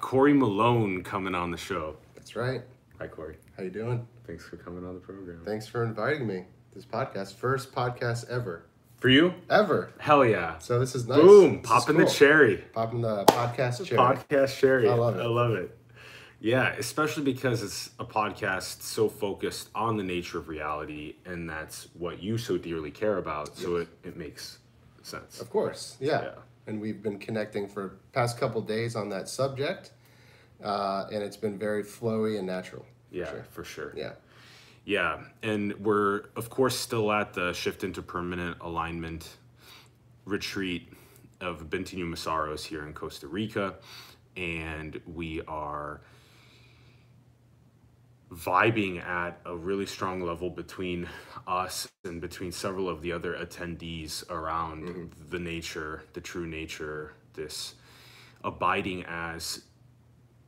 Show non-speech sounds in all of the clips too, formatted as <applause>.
Corey Malone coming on the show. That's right. Hi, Corey. How you doing? Thanks for coming on the program. Thanks for inviting me. This podcast, first podcast ever, For you? ever. Hell yeah. So this is nice. Boom. Popping the cool. cherry. Popping the podcast cherry. Podcast cherry. I love it. I love it. Yeah, especially because it's a podcast so focused on the nature of reality, and that's what you so dearly care about. So it, it makes sense. Of course, yeah. Yeah. And we've been connecting for past couple days on that subject, uh, and it's been very flowy and natural. Yeah, Sure. for sure. Yeah. Yeah, and we're of course still at the shift into permanent alignment retreat of Bentinho Massaro's here in Costa Rica, and we are vibing at a really strong level between us and between several of the other attendees around mm-hmm. the nature, the true nature, this abiding as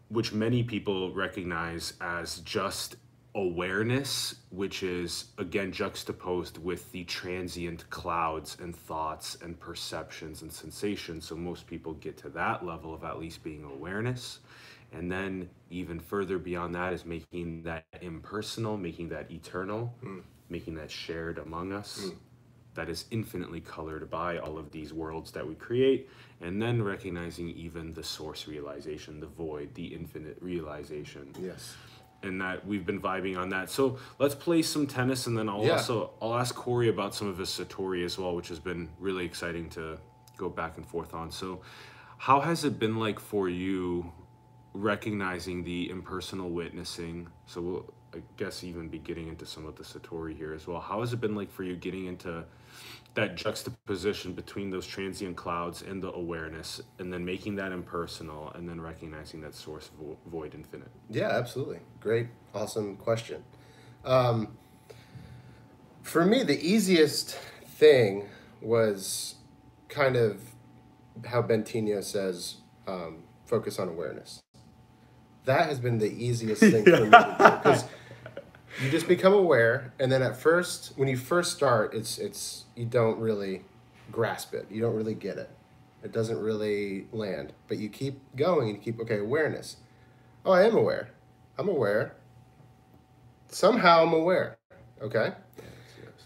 which many people recognize as just awareness, which is again juxtaposed with the transient clouds and thoughts and perceptions and sensations. So most people get to that level of at least being awareness. And then even further beyond that is making that impersonal, making that eternal, hmm. making that shared among us hmm. that is infinitely colored by all of these worlds that we create, and then recognizing even the source realization, the void, the infinite realization, Yes. and that we've been vibing on that. So let's play some tennis, and then I'll Yeah. also I'll ask Corey about some of his satori as well, which has been really exciting to go back and forth on. So, how has it been like for you recognizing the impersonal witnessing? So we'll I guess even be getting into some of the satori here as well. How has it been like for you getting into that juxtaposition between those transient clouds and the awareness, and then making that impersonal, and then recognizing that source vo- void infinite? Yeah, absolutely. Great, awesome question. Um, for me, the easiest thing was kind of how Bentinho says um, focus on awareness. That has been the easiest thing for me because <laughs> you just become aware, and then at first, when you first start, it's it's you don't really grasp it. You don't really get it. It doesn't really land. But you keep going and you keep okay awareness. Oh, I am aware. I'm aware. Somehow I'm aware. Okay?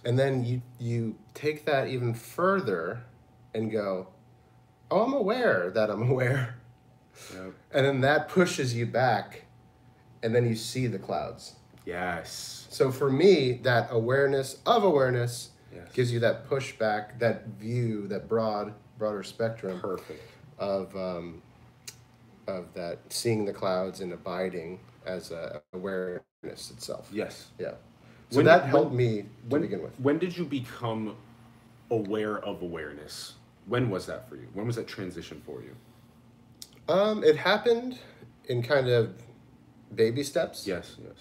And then you you take that even further and go, "Oh, I'm aware that I'm aware." Yep. And then that pushes you back and then you see the clouds. Yes. So for me, that awareness of awareness Yes. gives you that pushback, that view, that broad, broader spectrum Perfect. of um, of that seeing the clouds and abiding as a awareness itself. Yes. Yeah. So When- that when- helped me to When, begin with. when did you become aware of awareness? When was that for you? When was that transition for you? Um, it happened in kind of baby steps. Yes, yes.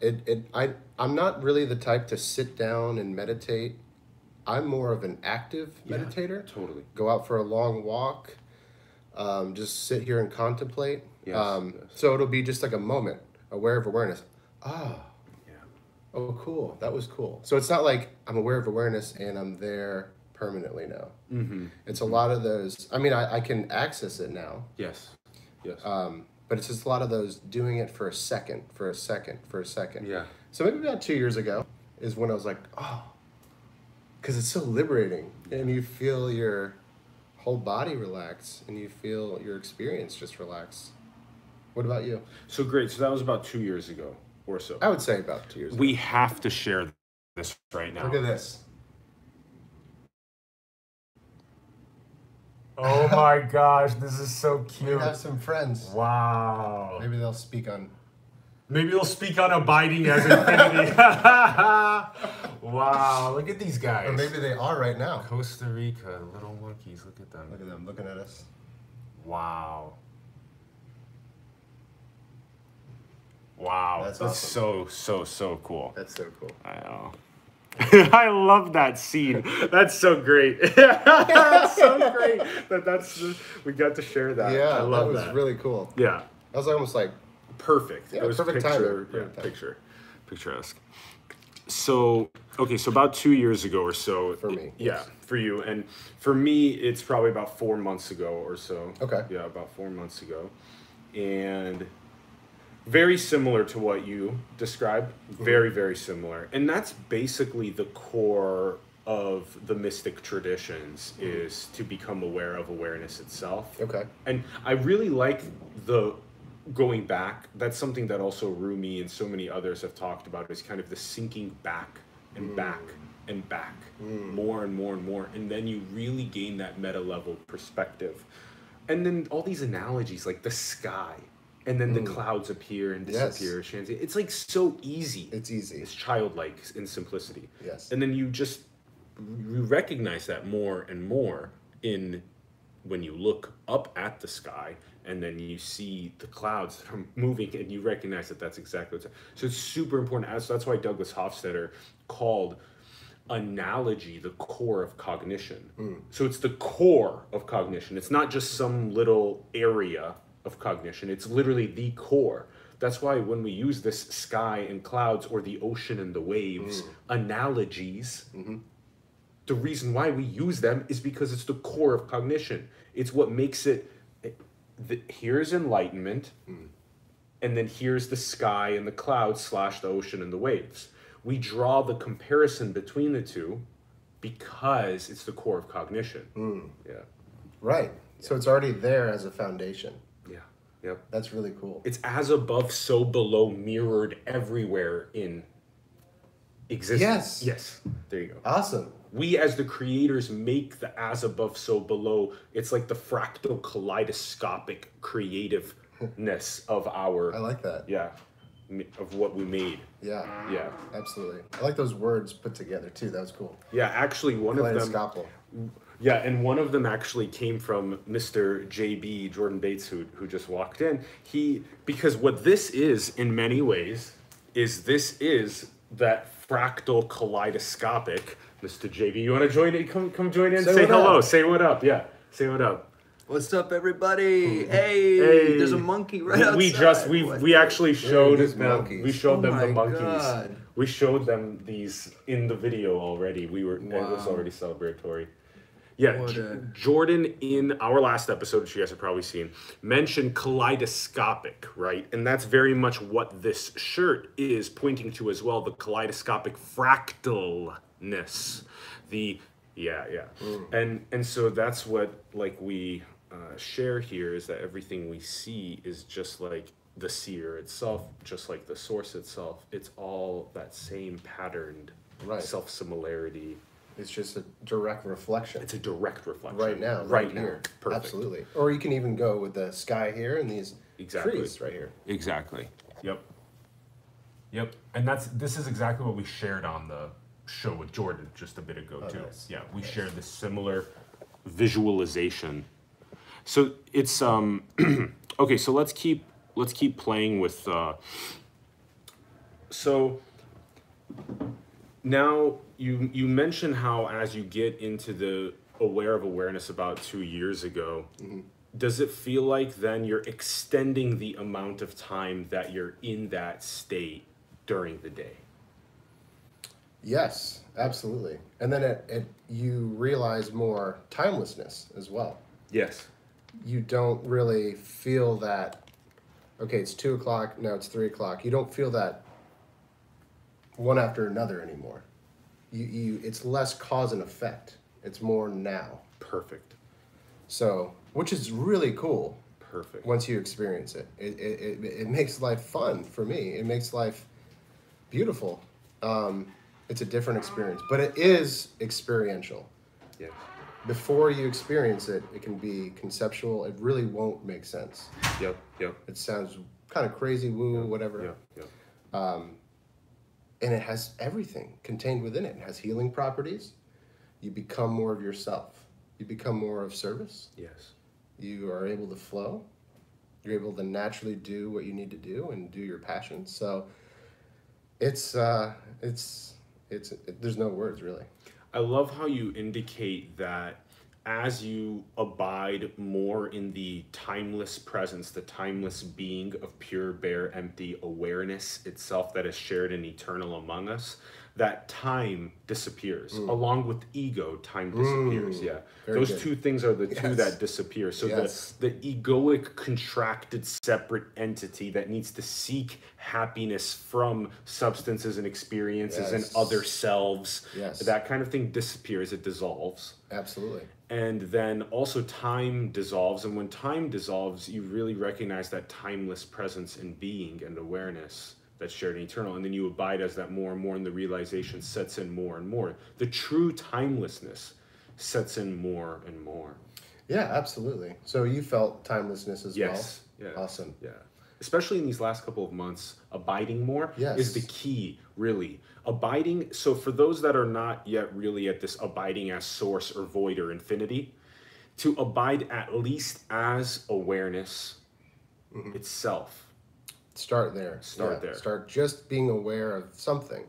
It, it I I'm not really the type to sit down and meditate. I'm more of an active meditator. Totally. Go out for a long walk. Um, just sit here and contemplate. Yes, um, yes. So it'll be just like a moment, aware of awareness. Ah, Yeah. oh, cool. That was cool. So it's not like I'm aware of awareness and I'm there permanently now. Mm-hmm. It's a lot of those. I mean, I, I can access it now, Yes. Yes. um, but it's just a lot of those doing it for a second, for a second, for a second. yeah. So maybe about two years ago is when I was like, oh, because it's so liberating, and you feel your whole body relax, and you feel your experience just relax. What about you? So great. So that was about two years ago or so. I would say about two years. ago. We have to share this right now. Look at this. Oh my gosh, this is so cute. We have some friends. Wow. Maybe they'll speak on. Maybe they'll speak on abiding as <laughs> infinity. <laughs> wow, look at these guys. Or maybe they are right now. Costa Rica, little monkeys, look at them. Look at them looking at us. Wow. Wow. That's That's awesome. so so so cool. That's so cool. I know. <laughs> I love that scene. That's so great. <laughs> that's so great. That that's we got to share that. yeah, I love that was that. really cool. yeah, I was almost like, perfect. Yeah, it was perfect picture, yeah, Perfect picture, picturesque. So okay, so about two years ago or so For me, yeah, yes. for you, and for me, it's probably about four months ago or so. Okay. Yeah, about four months ago. and very similar to what you described. Mm-hmm. Very, very similar. And that's basically the core of the mystic traditions mm-hmm. is to become aware of awareness itself. Okay. And I really like the going back. That's something that also Rumi and so many others have talked about is kind of the sinking back and mm. back and back mm. more and more and more. And then you really gain that meta level perspective. And then all these analogies like the sky and then the mm. clouds appear and disappear. Shanti. It's like so easy. It's easy. It's childlike in simplicity. Yes. And then you just you recognize that more and more in when you look up at the sky and then you see the clouds that are <laughs> moving and you recognize that that's exactly what's so it's super important As- that's why douglas hofstadter called analogy the core of cognition mm. so it's the core of cognition it's not just some little area of cognition it's literally the core that's why when we use this sky and clouds or the ocean and the waves mm. analogies mm-hmm. the reason why we use them is because it's the core of cognition. It's what makes it. The, here's enlightenment, mm. and then here's the sky and the clouds slash the ocean and the waves. We draw the comparison between the two because it's the core of cognition. Mm. Yeah, Right. So it's already there as a foundation. Yep. That's really cool. It's as above, so below, mirrored everywhere in existence. Yes. Yes. There you go. Awesome. we as the creators make the as above so below it's like the fractal kaleidoscopic creativeness <laughs> of our I like that. yeah of what we made Yeah. yeah Absolutely. I like those words put together too. That was cool. yeah actually one of them Kaleidoscopical. Yeah and one of them actually came from mr jb jordan bates who, who just walked in. He because what this is in many ways is this is that fractal kaleidoscopic mr jb you want to join in? Come come join in. Say say, hello. up. say what up. Yeah say what up. What's up, everybody? Hmm. Hey, Hey. there's a monkey right outside. we just we What? we actually showed these them monkeys. we showed Oh them the my monkeys. God. we showed them these in the video already. We were it was already celebratory yeah What a- jordan in our last episode which you guys have probably seen mentioned kaleidoscopic right? And that's very much what this shirt is pointing to as well the kaleidoscopic fractalness. The yeah yeah. And and so that's what like we uh, share here is that everything we see is just like the seer itself just like the source itself. It's all that same patterned Right. self similarity It's just a direct reflection. it's a direct reflection right now, right, right, now here. perfect Absolutely. Or you can even go with the sky here and these Exactly. trees right here. exactly Yep. Yep. And that's this is exactly what we shared on the show with Jordan just a bit ago too. nice. Yeah, we shared this similar visualization so it's um <clears throat> okay so let's keep let's keep playing with uh so now you you mentioned how as you get into the aware of awareness about two years ago mm-hmm. does it feel like then you're extending the amount of time that you're in that state during the day Yes, absolutely. And then it, it you realize more timelessness as well. yes You don't really feel that. Okay, it's two o'clock. Now it's three o'clock. You don't feel that one after another anymore. You you it's less cause and effect. It's more now. perfect So which is really cool. perfect once you experience it. It, it, it, it makes life fun for me. It makes life beautiful. Um, it's a different experience, but it is experiential. yes Before you experience it, it can be conceptual. It really won't make sense. yep yep It sounds kind of crazy, woo, whatever. yep yep And it has everything contained within it. It has healing properties. You become more of yourself. You become more of service. yes you are able to flow you're able to naturally do what you need to do and do your passion so it's uh it's it's it, there's no words really I love how you indicate that as you abide more in the timeless presence, the timeless being of pure, bare, empty awareness itself that is shared and eternal among us, that time disappears. Along with ego, time disappears. Yeah. Mm. Very Those good. two things are the two that disappear. So Yes. the, the egoic, contracted, separate entity that needs to seek happiness from substances and experiences Yes. and other selves, Yes. that kind of thing disappears, it dissolves Absolutely. And then also time dissolves and when time dissolves you really recognize that timeless presence and being and awareness that's shared and eternal and then you abide as that more and more and the realization sets in more and more the true timelessness sets in more and more Yeah, absolutely. So you felt timelessness as yes well. yeah Awesome. yeah especially in these last couple of months abiding more Yes. is the key really abiding so for those that are not yet really at this abiding as source or void or infinity to abide at least as awareness itself Start there. Start there. Start just being aware of something.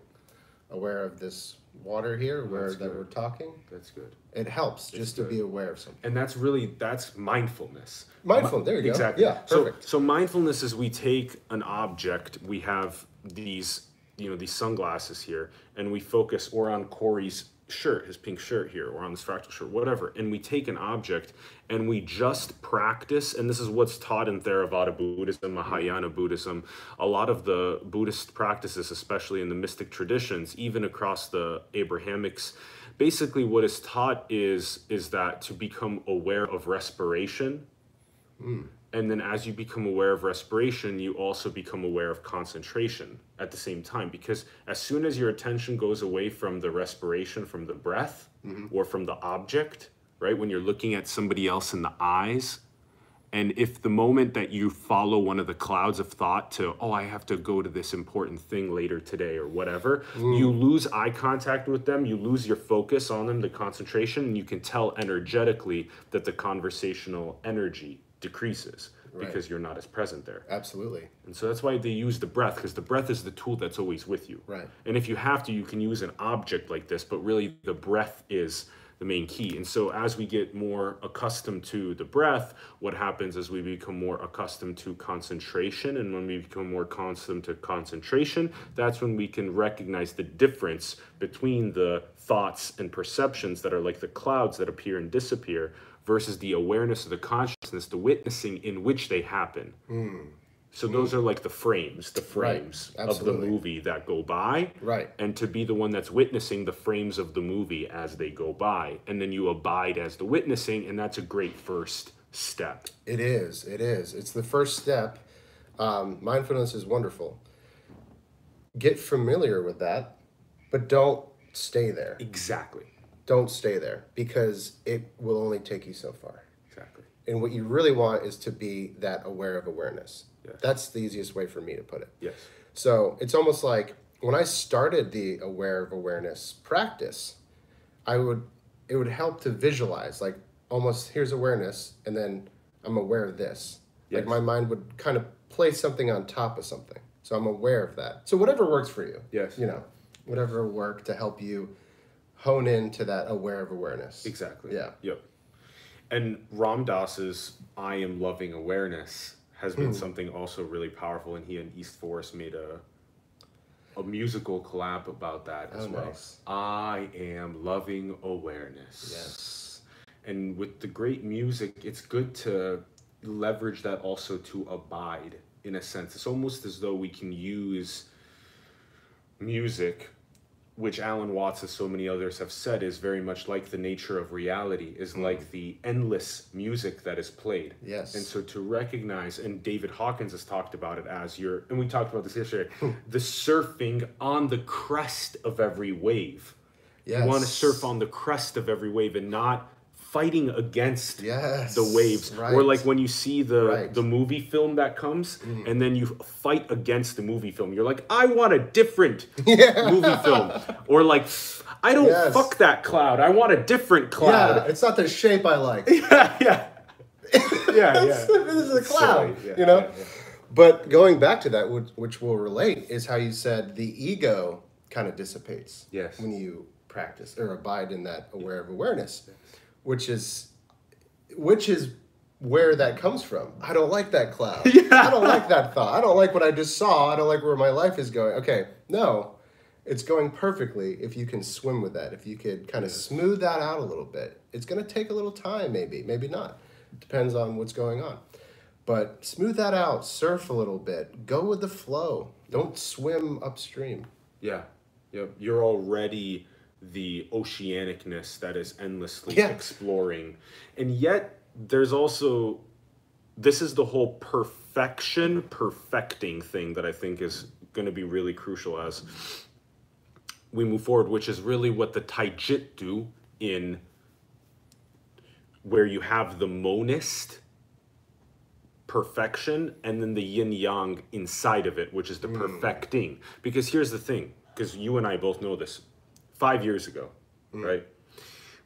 Aware of this water here, where That's that good. we're talking. that's good It helps just to be aware of something. and that's really that's mindfulness Mindful, there you go. exactly Yeah, so so mindfulness is we take an object we have these you know these sunglasses here and we focus or on corey's shirt his pink shirt here or on this fractal shirt whatever and we take an object and we just practice and this is what's taught in theravada buddhism mahayana buddhism. A lot of the buddhist practices especially in the mystic traditions even across the abrahamics basically what is taught is is that to become aware of respiration hmm. And then as you become aware of respiration you also become aware of concentration at the same time because as soon as your attention goes away from the respiration from the breath mm-hmm. or from the object right when you're looking at somebody else in the eyes and if the moment that you follow one of the clouds of thought to, oh, I have to go to this important thing later today or whatever, mm. you lose eye contact with them, you lose your focus on them, the concentration, and you can tell energetically that the conversational energy decreases because you're not as present there. Absolutely. And so that's why they use the breath because the breath is the tool that's always with you. Right. And if you have to, you can use an object like this, but really the breath is the main key. And so as we get more accustomed to the breath, what happens is we become more accustomed to concentration. And when we become more accustomed to concentration, that's when we can recognize the difference between the thoughts and perceptions that are like the clouds that appear and disappear versus the awareness of the consciousness, the witnessing in which they happen. So those are like the frames, the frames of the movie that go by. Right. And to be the one that's witnessing the frames of the movie as they go by. And then you abide as the witnessing, and that's a great first step. It is. It is. It's the first step. Um, mindfulness is wonderful. Get familiar with that, but don't stay there. Exactly. Don't stay there because it will only take you so far. Exactly. And what you really want is to be that aware of awareness. Yes. That's the easiest way for me to put it. Yes. So it's almost like when I started the aware of awareness practice, I would it would help to visualize like almost here's awareness and then I'm aware of this. Like my mind would kind of place something on top of something. So I'm aware of that. So whatever works for you. Yes. You know, whatever work to help you hone in to that aware of awareness. Exactly. Yeah. Yep. And Ram Dass's I am loving awareness has been hmm. something also really powerful, and he and East Forest made a a musical collab about that as Oh, well. nice. I am loving awareness. Yes. And with the great music, it's good to leverage that also to abide in a sense. It's almost as though we can use music which Alan Watts, as so many others have said, is very much like the nature of reality, is hmm. like the endless music that is played. Yes. And so to recognize, and David Hawkins has talked about it as your, and we talked about this yesterday, the surfing on the crest of every wave. You want to surf on the crest of every wave and not fighting against Yes, the waves. right. Or like when you see the Right. Mm. the movie film that comes and then you fight against the movie film. You're like, I want a different <laughs> movie film. Or like I don't Yes. fuck that cloud. I want a different cloud Yeah, it's not the shape I like. <laughs> Yeah, yeah. <laughs> Yeah, yeah. this is a cloud, Silly. Yeah, you know. yeah, yeah. But going back to that, which, which will relate, is how you said the ego kind of dissipates. Yes. When you practice or abide in that aware of awareness. Which is which is where that comes from. I don't like that cloud. <laughs> Yeah. I don't like that thought. I don't like what I just saw. I don't like where my life is going. Okay, no. It's going perfectly if you can swim with that. If you could kind of smooth that out a little bit. It's going to take a little time maybe, maybe not. Depends on what's going on. But smooth that out, surf a little bit, go with the flow. Don't swim upstream. Yeah. Yep. You're already the oceanicness that is endlessly Yeah. exploring. And yet there's also this is the whole perfection perfecting thing that I think is going to be really crucial as we move forward, which is really what the Taijitu in where you have the monist perfection and then the yin yang inside of it, which is the mm. perfecting. Because here's the thing, because you and I both know this. Five years ago, mm. right?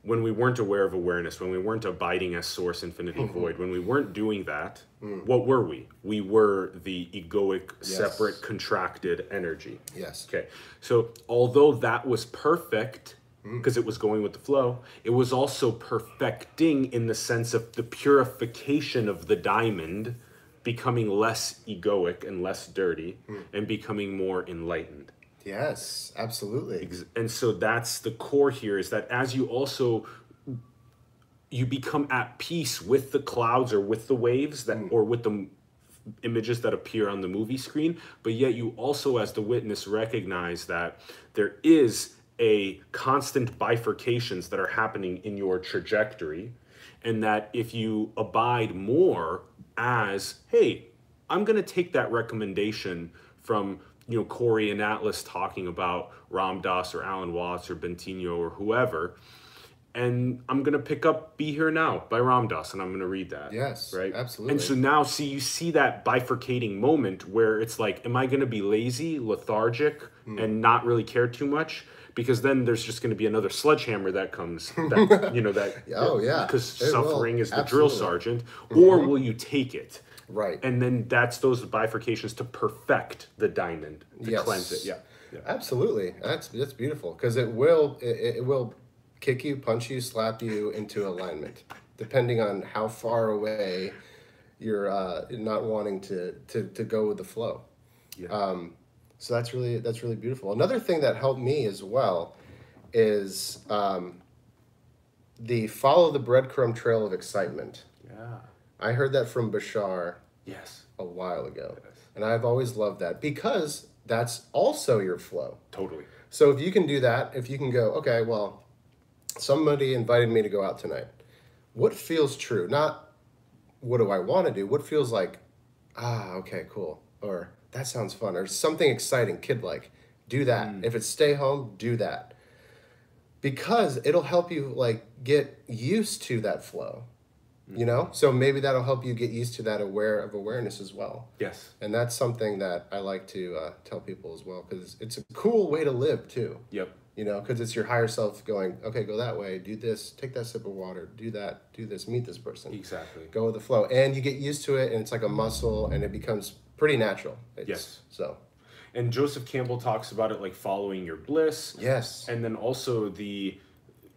When we weren't aware of awareness, when we weren't abiding as source, infinity, mm-hmm. void, when we weren't doing that, mm. what were we? We were the egoic, separate, contracted energy. Yes. Okay. So although that was perfect mm. because it was going with the flow, it was also perfecting in the sense of the purification of the diamond becoming less egoic and less dirty and becoming more enlightened. Yes, absolutely. And so that's the core here is that as you also you become at peace with the clouds or with the waves that mm. or with the images that appear on the movie screen but yet you also as the witness recognize that there is a constant bifurcations that are happening in your trajectory and that if you abide more as hey i'm going to take that recommendation from you know corey and atlas talking about ram dass or alan watts or bentinho or whoever and i'm going to pick up be here now by ram dass and i'm going to read that Yes, right absolutely. and so now see you see that bifurcating moment where it's like am i going to be lazy lethargic Hmm. and not really care too much because then there's just going to be another sledgehammer that comes that <laughs> you know that Oh, yeah. because It will. suffering is the drill Absolutely. sergeant or will you take it Right. and then that's those bifurcations to perfect the diamond to Yes. cleanse it yeah yeah Absolutely. That's that's beautiful because it will it, it will kick you, punch you, slap you into alignment, depending on how far away you're uh, not wanting to, to to go with the flow. yeah Um, so that's really that's really beautiful. Another thing that helped me as well is um, the follow the breadcrumb trail of excitement. yeah I heard that from Bashar yes a while ago, Yes. and I've always loved that because that's also your flow. totally So if you can do that, if you can go, okay, well, somebody invited me to go out tonight. What feels true? Not what do I want to do? What feels like, ah, okay, cool. Or that sounds fun. Or something exciting, kid like. Do that. If it's stay home, do that. Because it'll help you like get used to that flow. You know? So maybe that'll help you get used to that aware of awareness as well. yes And that's something that I like to uh, tell people as well because it's a cool way to live too. yep You know, because it's your higher self going, okay, go that way, do this, take that sip of water, do that, do this, meet this person, exactly go with the flow, and you get used to it, and it's like a muscle, and it becomes pretty natural. It's, Yes. So and joseph campbell talks about it like following your bliss yes. and then also the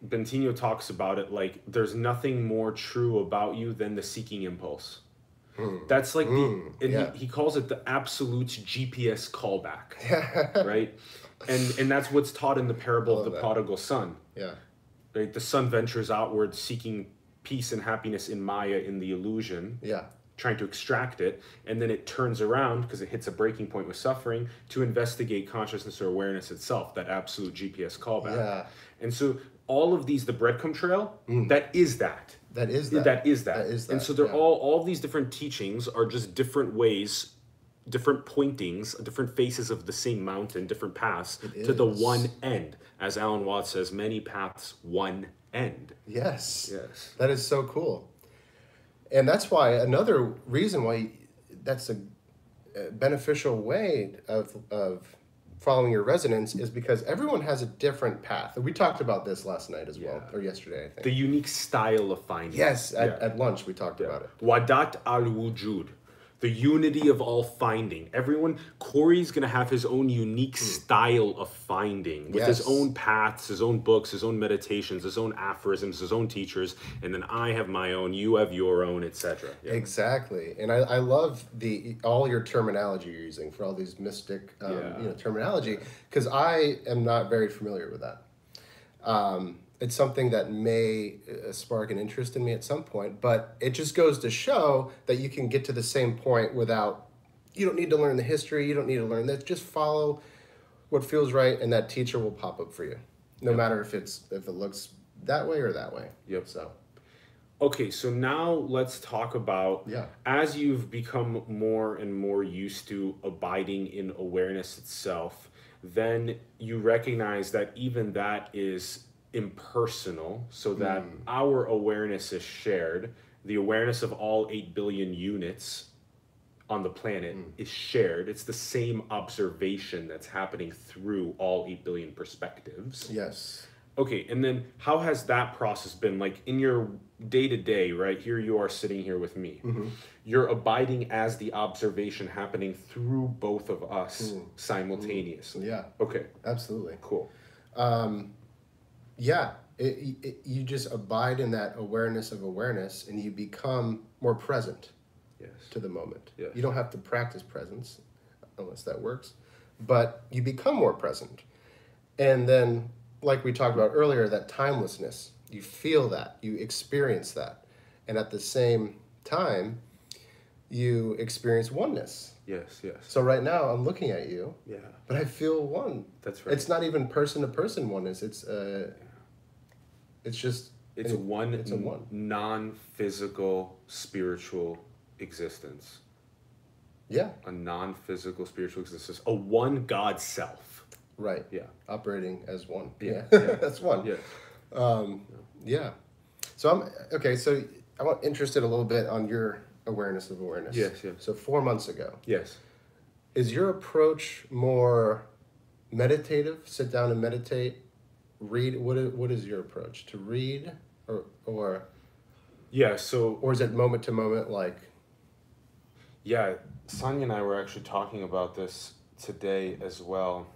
Bentinho talks about it like there's nothing more true about you than the seeking impulse. Hmm. That's like the hmm. and yeah. he, he calls it the absolute GPS callback, <laughs> right? And and that's what's taught in the parable of the that. prodigal son. yeah. Right? The son ventures outward seeking peace and happiness in Maya in the illusion, Yeah. trying to extract it, and then it turns around because it hits a breaking point with suffering to investigate consciousness or awareness itself, that absolute GPS callback. Yeah. And so all of these, the breadcrumb trail, mm. that is that. That is that. that is that. That is And so they're yeah. all all these different teachings are just different ways, different pointings, different faces of the same mountain, different paths to the one end. As Alan Watts says, many paths, one end. Yes. Yes. That is so cool. And that's why another reason why that's a beneficial way of, of following your resonance is because everyone has a different path. We talked about this last night as well, or yesterday, I think. The unique style of finding. yes, at, Yeah. at lunch we talked about it. Wahdat al wujud, the unity of all finding. Everyone, Corey's gonna have his own unique style of finding with his own paths, his own books, his own meditations, his own aphorisms, his own teachers, and then I have my own, you have your own, etc. Yeah. Exactly, and I, I love the all your terminology you're using for all these mystic, um, Yeah. you know, terminology because I am not very familiar with that. Um, it's something that may uh, spark an interest in me at some point, but it just goes to show that you can get to the same point without. You don't need to learn the history. You don't need to learn that. Just follow what feels right, and that teacher will pop up for you, no matter if it's if it looks that way or that way. Yep. So Okay, so now let's talk about Yeah. as you've become more and more used to abiding in awareness itself, then you recognize that even that is impersonal, so hmm. that our awareness is shared. The awareness of all 8 billion units on the planet hmm. is shared. It's the same observation that's happening through all 8 billion perspectives. yes. Okay, and then how has that process been like in your day to day, right? Here you are sitting here with me. Mm-hmm. You're abiding as the observation happening through both of us hmm. simultaneously. Yeah. Okay, Absolutely. cool. Um, Yeah, it, it, you just abide in that awareness of awareness and you become more present Yes. to the moment. Yes. You don't have to practice presence unless that works, but you become more present. And then, like we talked about earlier, that timelessness, you feel that, you experience that. And at the same time, you experience oneness. Yes, yes. So right now, I'm looking at you, Yeah, but I feel one. that's right. It's not even person to person oneness. It's uh, it's just It's a one, It's a one. non physical spiritual existence. yeah, A non physical spiritual existence. A one God self. right. Yeah. Operating as one. Yeah, Yeah, <laughs> yeah. that's one. Yeah. Um, Yeah. So I'm okay. So I'm interested a little bit on your awareness of awareness. Yes, yes. So four months ago, Yes. is your approach more meditative? Sit down and meditate. Read. What is, what is your approach to read, or or Yeah, so or is it moment to moment? Like Yeah, Sonia and I were actually talking about this today as well.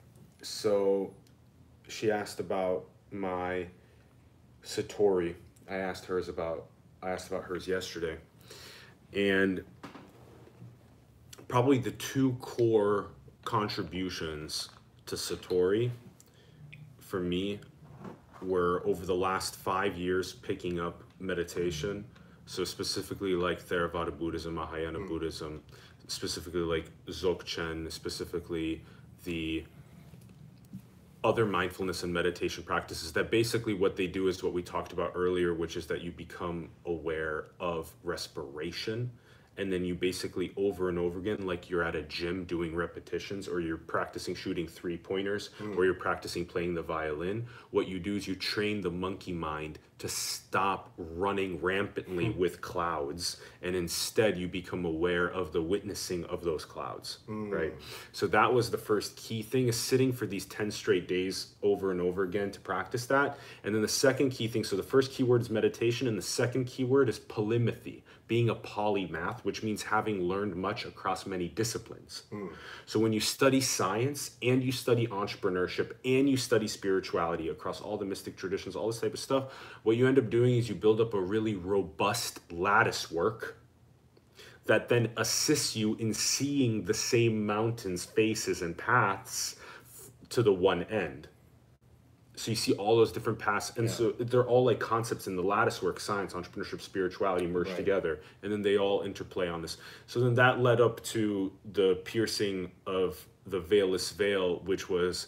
So she asked about my Satori. I asked hers about I asked about hers yesterday. And probably the two core contributions to Satori for me were over the last five years picking up meditation. So specifically like Theravada Buddhism, Mahayana mm. Buddhism, specifically like Dzogchen, specifically the other mindfulness and meditation practices that basically what they do is what we talked about earlier, which is that you become aware of respiration. And then you basically over and over again, like you're at a gym doing repetitions, or you're practicing shooting three pointers, hmm. or you're practicing playing the violin. What you do is you train the monkey mind to stop running rampantly hmm. with clouds, and instead you become aware of the witnessing of those clouds, hmm. right? So that was the first key thing is sitting for these 10 straight days over and over again to practice that. And then the second key thing, so the first keyword is meditation, and the second keyword is polymathy, being a polymath, which means having learned much across many disciplines. Hmm. So when you study science and you study entrepreneurship and you study spirituality across all the mystic traditions, all this type of stuff, what you end up doing is you build up a really robust lattice work that then assists you in seeing the same mountains, faces, and paths to the one end. So you see all those different paths, and so they're all like concepts in the lattice work: science, entrepreneurship, spirituality merged Right. together, and then they all interplay on this. So then that led up to the piercing of the veilless veil, which was,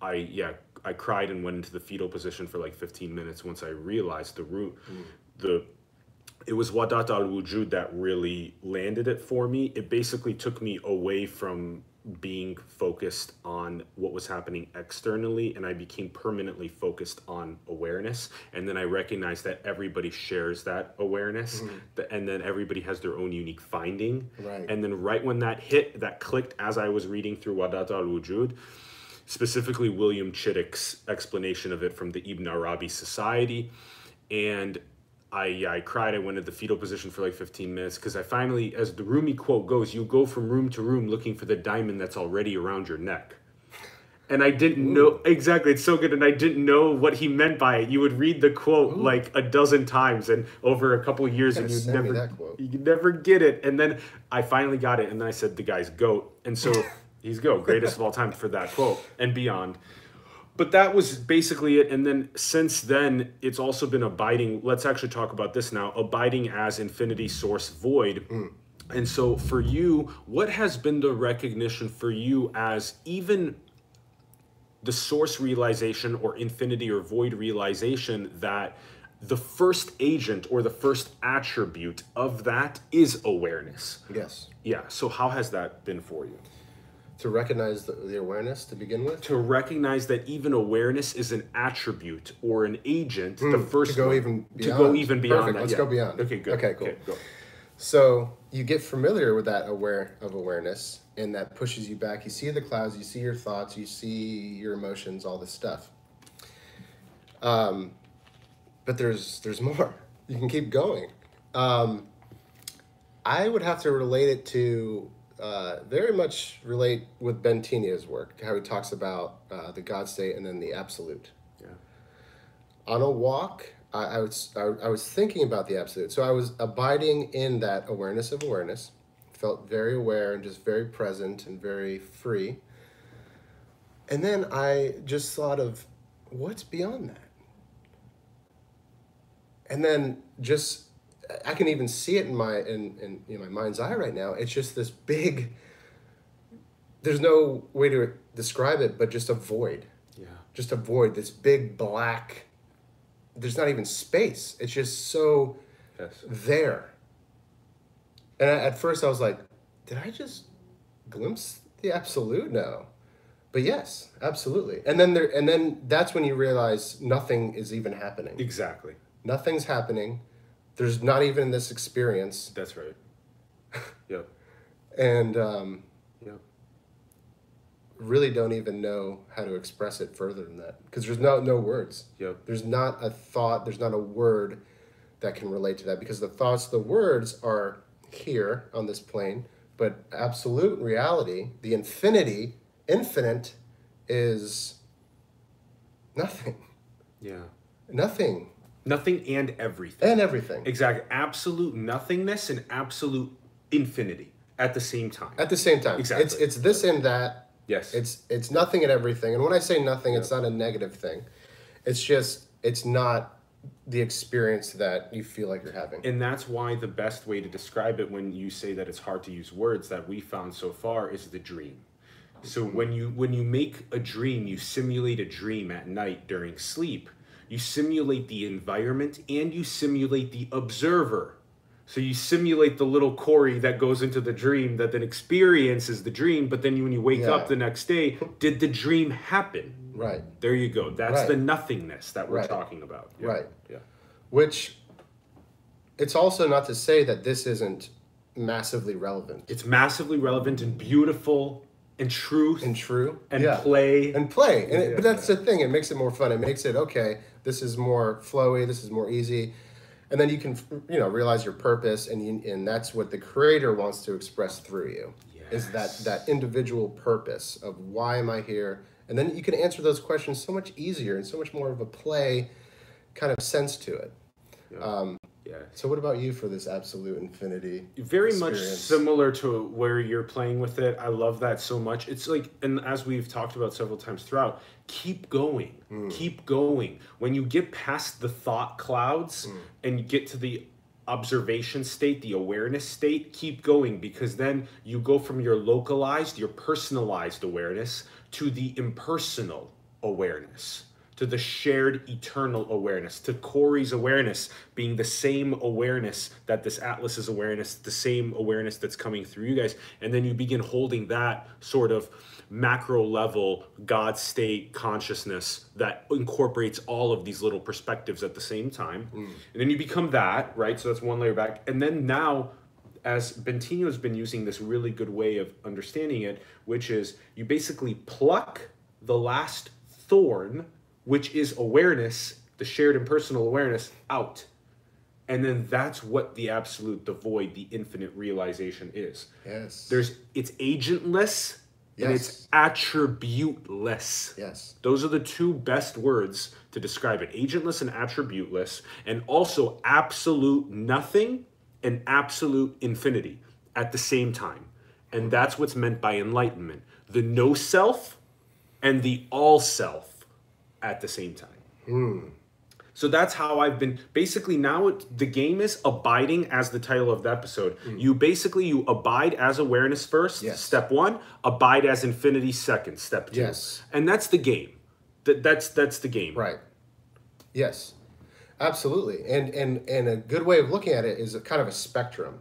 I yeah, I cried and went into the fetal position for like 15 minutes once I realized the root, mm. the it was Wahdat al Wujud that really landed it for me. It basically took me away from being focused on what was happening externally and I became permanently focused on awareness. And then I recognized that everybody shares that awareness mm-hmm. th- and then everybody has their own unique finding. Right. And then right when that hit, that clicked as I was reading through Wahdat al Wujud, specifically William Chittick's explanation of it from the Ibn Arabi Society. And I yeah, I cried. I went into the fetal position for like 15 minutes because I finally, as the Rumi quote goes, you go from room to room looking for the diamond that's already around your neck. And I didn't Ooh. know exactly. It's so good, and I didn't know what he meant by it. You would read the quote Ooh. like a dozen times, and over a couple years, and you never you never get it. And then I finally got it, and then I said the guy's goat, and so <laughs> he's go greatest of all time for that quote and beyond. But that was basically it. And then since then it's also been abiding let's actually talk about this now abiding as infinity source void. Mm. and so for you what has been the recognition for you as even the source realization or infinity or void realization that the first agent or the first attribute of that is awareness? Yes. Yeah. So how has that been for you to recognize the, the, awareness to begin with to recognize that even awareness is an attribute or an agent mm, the hmm, first to go one, even beyond. to go even beyond Perfect. That, let's yeah. go beyond okay good okay cool okay, go. so you get familiar with that aware of awareness and that pushes you back you see the clouds you see your thoughts you see your emotions all this stuff um, but there's there's more you can keep going um, i would have to relate it to uh, very much relate with Bentinho's work, how he talks about uh, the God state and then the absolute. Yeah. On a walk, I, I was I, I, was thinking about the absolute, so I was abiding in that awareness of awareness, felt very aware and just very present and very free. And then I just thought of what's beyond that, and then just I can even see it in my in, in, in my mind's eye right now. It's just this big. There's no way to describe it, but just a void. Yeah. Just a void. This big black. There's not even space. It's just so yes. there. And at first I was like, did I just glimpse the absolute? No. But yes, absolutely. And then there and then that's when you realize nothing is even happening. Exactly. Nothing's happening there's not even this experience. That's right. <laughs> Yep. and um, yep. really don't even know how to express it further than that because there's no no words. Yep. There's not a thought. There's not a word that can relate to that because the thoughts, the words are here on this plane, but absolute reality, the infinity, infinite, is nothing. Yeah. Nothing Nothing and everything. And everything. Exactly. Absolute nothingness and absolute infinity at the same time. At the same time. Exactly. It's it's this and that. Yes. It's it's nothing and everything. And when I say nothing, it's not a negative thing. It's just it's not the experience that you feel like you're having. And that's why the best way to describe it when you say that it's hard to use words that we found so far is the dream. So when you when you make a dream, you simulate a dream at night during sleep you simulate the environment and you simulate the observer. So you simulate the little Corey that goes into the dream that then experiences the dream, but then when you wake yeah. up the next day, did the dream happen? Right. There you go. That's right. the nothingness that we're right. talking about. Yeah. Right. Yeah. Which it's also not to say that this isn't massively relevant. It's massively relevant and beautiful and truth and true and yeah. play and play. And it, but that's the thing. It makes it more fun. It makes it okay this is more flowy this is more easy and then you can you know realize your purpose and you, and that's what the creator wants to express through you yes. is that that individual purpose of why am i here and then you can answer those questions so much easier and so much more of a play kind of sense to it yeah. um, yeah. So what about you for this absolute infinity? Very experience? much similar to where you're playing with it. I love that so much. It's like and as we've talked about several times throughout, keep going. Mm. Keep going. When you get past the thought clouds mm. and you get to the observation state, the awareness state, keep going because then you go from your localized, your personalized awareness to the impersonal awareness to the shared eternal awareness, to Corey's awareness being the same awareness that this Atlas is awareness, the same awareness that's coming through you guys. And then you begin holding that sort of macro level God state consciousness that incorporates all of these little perspectives at the same time. Mm. And then you become that, right? So that's one layer back. And then now, as Bentinho has been using this really good way of understanding it, which is you basically pluck the last thorn which is awareness, the shared and personal awareness, out. And then that's what the absolute, the void, the infinite realization is. Yes. There's it's agentless and it's attributeless. yes. Those are the two best words to describe it agentless and attributeless, and also absolute nothing and absolute infinity at the same time. And that's what's meant by enlightenment the no self and the all self at the same time. Hmm. So that's how I've been basically now it, the game is abiding as the title of the episode. Hmm. You basically you abide as awareness first, Yes. step 1, abide as infinity second, step 2. Yes. And that's the game. That that's that's the game. Right. Yes. Absolutely. And and and a good way of looking at it is a kind of a spectrum.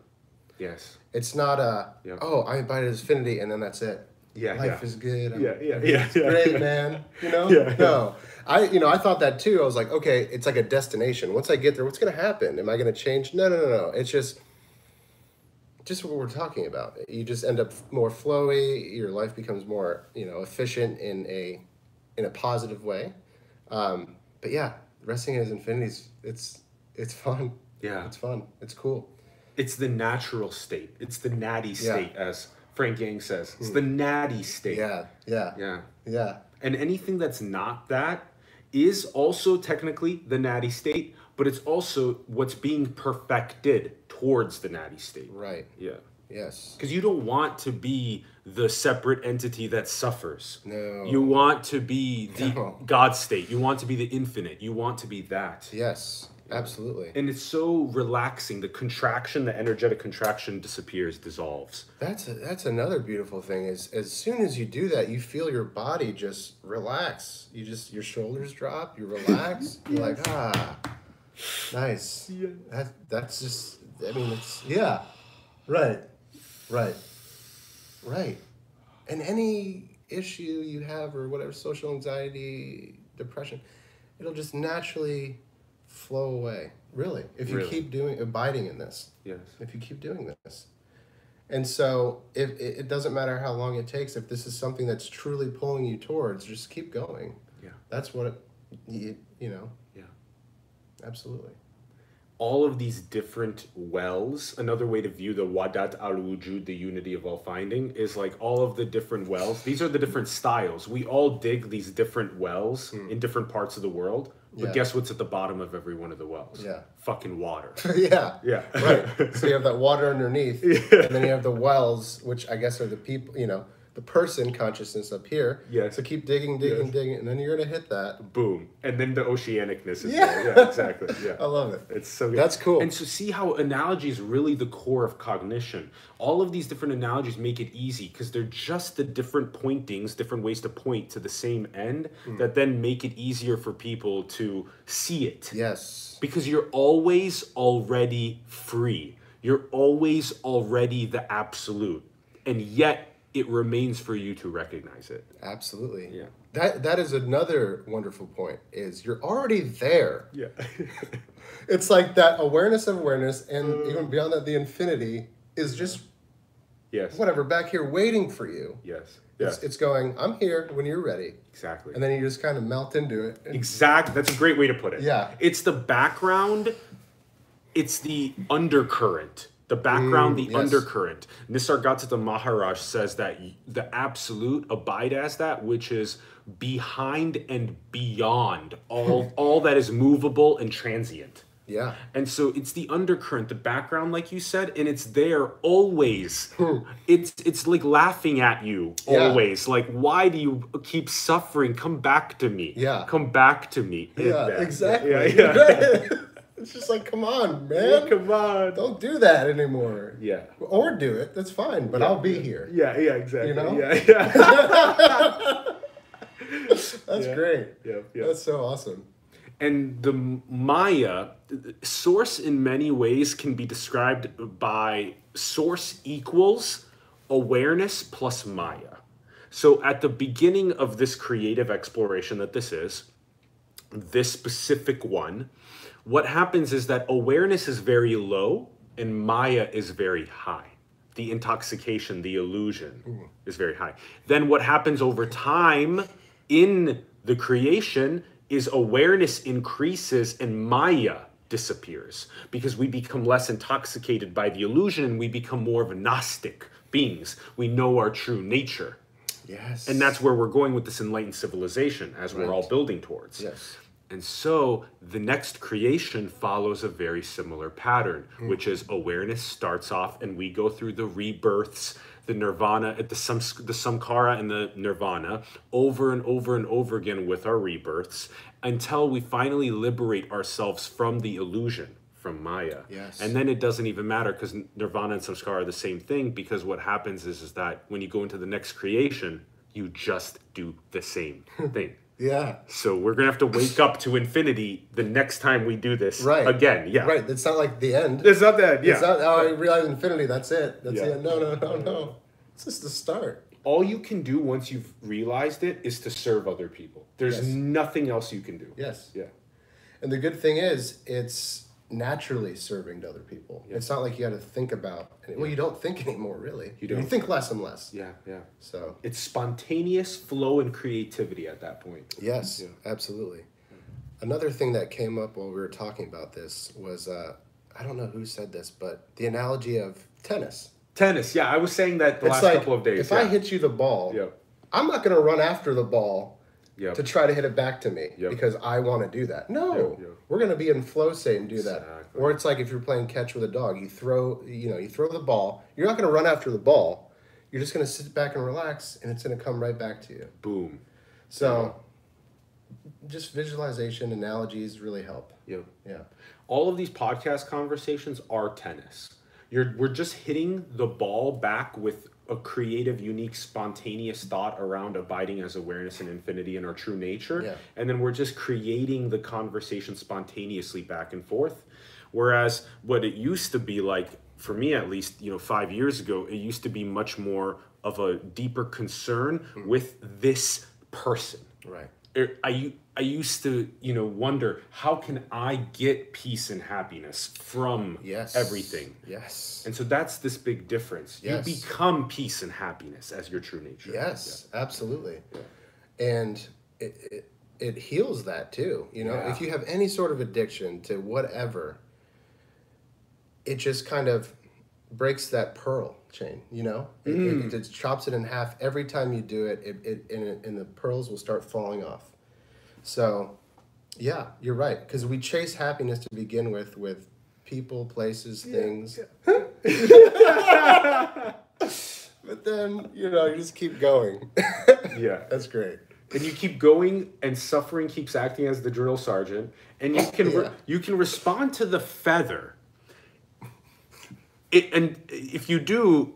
Yes. It's not a Yeah. oh I abide as infinity and then that's it. Yeah, Life yeah. is good. I'm- Yeah, yeah, yeah, yeah, great, man. You know? Yeah, <laughs> yeah. No. I you know, I thought that too. I was like, okay, it's like a destination. Once I get there, what's gonna happen? Am I gonna change? No, no, no, no. It's just just what we're talking about. You just end up more flowy, your life becomes more, you know, efficient in a in a positive way. Um, but yeah, resting as infinities, it's it's fun. Yeah. It's fun. It's cool. It's the natural state. It's the natty Yeah. state as Frank Yang says. It's the natty state. Yeah, yeah, Yeah. yeah. And anything that's not that is also technically the natty state, but it's also what's being perfected towards the natty state. Right. Yeah. Yes. Because you don't want to be the separate entity that suffers. No. You want to be the No. God state. You want to be the infinite. You want to be that. Yes. Absolutely. And it's so relaxing. The contraction, the energetic contraction disappears, dissolves. That's a, that's another beautiful thing is as soon as you do that, you feel your body just relax. You just your shoulders drop, you relax. <laughs> You're like ah, nice. Yeah. That that's just. I mean, it's yeah, right, right, right. And any issue you have or whatever social anxiety, depression, it'll just naturally flow away. Really, if you Really. keep doing abiding in this Yes. if you keep doing this. And so if it, it doesn't matter how long it takes, if this is something that's truly pulling you towards, just keep going. Yeah. That's what it, you, you know, Yeah. absolutely. All of these different wells another way to view the Wahdat al wujud the unity of all finding is like all of the different wells these are the different styles we all dig these different wells hmm. in different parts of the world but Yeah. guess what's at the bottom of every one of the wells Yeah. fucking water <laughs> yeah. Yeah. right. So you have that water underneath, <laughs> and then you have the wells, which I guess are the people, you know, the person consciousness up here. Yeah. So keep digging, digging, Yes. digging, and then you're gonna hit that. boom and then the oceanicness is Yeah. there yeah exactly <laughs> yeah I love it. It's so good. That's cool. And so see how analogy is really the core of cognition. All of these different analogies make it easy because they're just the different pointings, different ways to point to the same end Hmm. that then make it easier for people to see it. Yes. Because you're always already free. You're always already the absolute. And yet it remains for you to recognize it. Absolutely. Yeah. That that is another wonderful point. Is you're already there. Yeah. <laughs> It's like that awareness of awareness, and even beyond that, the infinity is just yes. whatever back here waiting for you. Yes. It's, Yes. it's going, I'm here when you're ready. exactly. And then you just kind of melt into it. and- Exact. That's a great way to put it. Yeah. It's the background. It's the undercurrent. The background, the Mm, yes. undercurrent. Nisargadatta Maharaj says that the absolute abide as that which is behind and beyond all <laughs> all that is movable and transient. yeah. And so it's the undercurrent, the background, like you said, and it's there always. <laughs> it's it's like laughing at you. Yeah. always. Like, why do you keep suffering? Come back to me. Yeah. Come back to me. Yeah, exactly. Yeah, yeah. <laughs> it's just like, come on, man. Come on. Don't do that anymore. Yeah. Or do it. That's fine, but I'll be here. Yeah, yeah, exactly. You know? Yeah, yeah. <laughs> That's Yeah. great. yeah, yeah. That's so awesome. And the Maya source in many ways can be described by source equals awareness plus Maya. So at the beginning of this creative exploration that this is, this specific one, what happens is that awareness is very low and Maya is very high. The intoxication, the illusion mm. is very high. Then what happens over time in the creation is awareness increases and Maya disappears because we become less intoxicated by the illusion and we become more of a Gnostic beings. We know our true nature. Yes. And that's where we're going with this enlightened civilization as we're all building towards. Yes. And so the next creation follows a very similar pattern, hmm. which is awareness starts off and we go through the rebirths, the nirvana, the sam, the samsara and the nirvana over and over and over again with our rebirths until we finally liberate ourselves from the illusion from Maya. Yes. And then it doesn't even matter because nirvana and samskara are the same thing because what happens is is that when you go into the next creation, you just do the same <laughs> thing. Yeah. So we're gonna have to wake up to infinity the next time we do this Right. again. Yeah. Right. It's not like the end. It's not that. Yeah. It's not, oh, I realize infinity. That's it. That's Yeah. the end. No, no, no, no. It's just the start. All you can do once you've realized it is to serve other people. There's Yes. nothing else you can do. Yes. Yeah. And the good thing is, it's naturally serving to other people. It's not like you got to think about. Well, you don't think <laughs> anymore, really. You don't. You think less and less. Yeah. Yeah. So It's spontaneous flow and creativity at that point. yes, Yeah. absolutely. Another thing that came up while we were talking about this was uh, I don't know who said this, but the analogy of tennis. Tennis. Yeah, I was saying that the it's last like couple of days. if yeah. I hit you the ball, Yeah. I'm not going to run after the ball Yeah. to try to hit it back to me Yep. because I want to do that. No, Yep, yep. we're going to be in flow state and do that. Or it's like if you're playing catch with a dog, you throw, you know, you throw the ball. You're not going to run after the ball. You're just going to sit back and relax, and it's going to come right back to you. Boom. So, just visualization analogies really help. Yeah. Yeah. all of these podcast conversations are tennis. You're we're just hitting the ball back with a creative, unique, spontaneous thought around abiding as awareness and infinity in our true nature. Yeah. And then we're just creating the conversation spontaneously back and forth. Whereas what it used to be like, for me at least, you know, five years ago, it used to be much more of a deeper concern with this person Right. er, I I used to you know wonder how can I get peace and happiness from Yes. everything, Yes. and so that's this big difference. Yes. You become peace and happiness as your true nature. Yes, absolutely. And it, it it heals that too. You know, Yeah. if you have any sort of addiction to whatever, it just kind of breaks that pearl chain. You know, it, Mm. it, it chops it in half every time you do it. It, it and, it and the pearls will start falling off. So, yeah, you're right. Because we chase happiness to begin with with people, places, things. <laughs> but then you know you just keep going. <laughs> yeah. That's great. And you keep going, and suffering keeps acting as the drill sergeant, and you can re- you can respond to the feather. It, and if you do,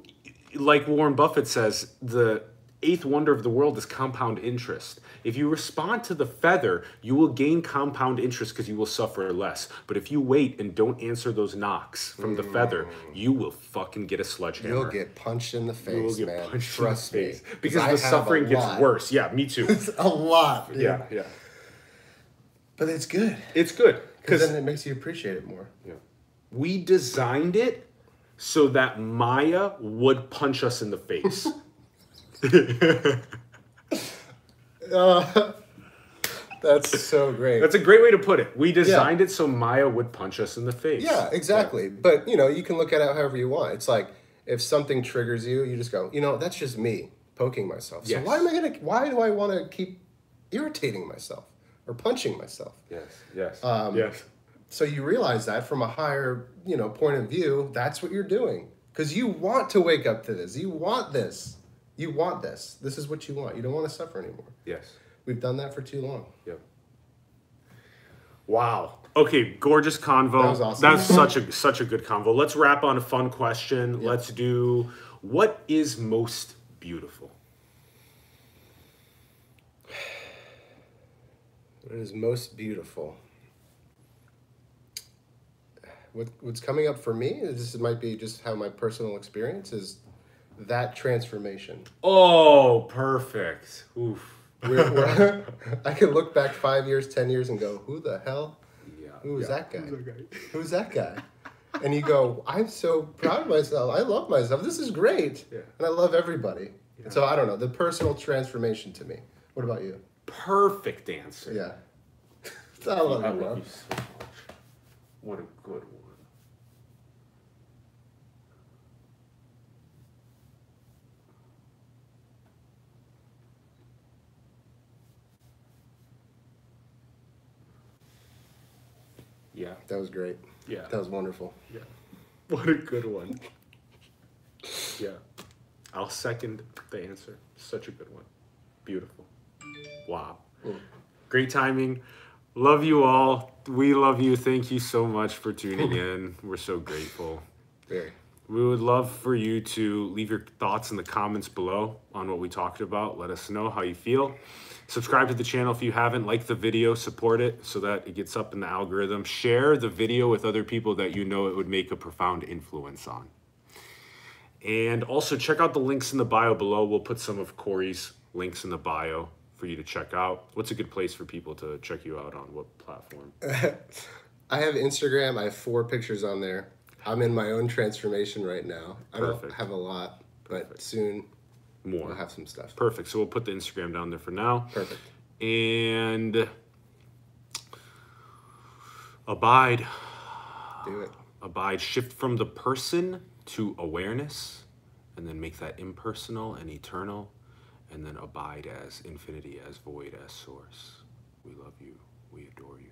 like Warren Buffett says, the eighth wonder of the world is compound interest. If you respond to the feather, you will gain compound interest because you will suffer less. But if you wait and don't answer those knocks from the feather, mm. you will fucking get a sledgehammer. You'll get punched in the face, You will get man. punched Trust in the me. face because the suffering gets worse. Yeah, me too. <laughs> It's a lot. dude. yeah, yeah. But it's good. It's good because then it makes you appreciate it more. Yeah. We designed it so that Maya would punch us in the face. <laughs> <laughs> That's so great. That's a great way to put it. We designed it so Maya would punch us in the face. yeah, exactly. But you know, you can look at it however you want. It's like if something triggers you, you just go, you know, that's just me poking myself. So Yes. why am I gonna why do I wanna keep irritating myself or punching myself? Yes. Yes. Um, yes. So you realize that from a higher, you know, point of view, that's what you're doing. Because you want to wake up to this. You want this. You want this. This is what you want. You don't want to suffer anymore. Yes. We've done that for too long. Yep. Wow. Okay, gorgeous convo. That was awesome. That's such a such a good convo. Let's wrap on a fun question. Let's do what is most beautiful? What is most beautiful? What, what's coming up for me, this might be just how my personal experience is that transformation. Oh, perfect. Oof. Where, <laughs> where <laughs> I can look back five years, ten years, and go, "Who the hell? Yeah. Who was yeah. that guy? Who's that guy?" And you go, "I'm so proud of myself. I love myself. This is great, Yeah. and I love everybody." And so I don't know the personal transformation to me. What about you? Perfect answer. Yeah, <laughs> I love I you, love you so much. What a good one. Yeah, That was great. yeah, That was wonderful. yeah. <laughs> What a good one. Yeah. I'll second the answer. Such a good one. Beautiful. Wow. Mm. Great timing. Love you all. We love you. Thank you so much for tuning <laughs> in. We're so grateful. Very. We would love for you to leave your thoughts in the comments below on what we talked about. Let us know how you feel. Subscribe to the channel if you haven't. Like the video, support it so that it gets up in the algorithm. Share the video with other people that you know it would make a profound influence on. And also check out the links in the bio below. We'll put some of Corey's links in the bio for you to check out. What's a good place for people to check you out on? What platform? <laughs> I have Instagram. I have four pictures on there. I'm in my own transformation right now. I Perfect. don't have a lot, but soon More. I'll have some stuff. Perfect. So we'll put the Instagram down there for now. Perfect. And abide, Do it. abide, shift from the person to awareness, and then make that impersonal and eternal, and then abide as infinity, as void, as source. We love you. We adore you.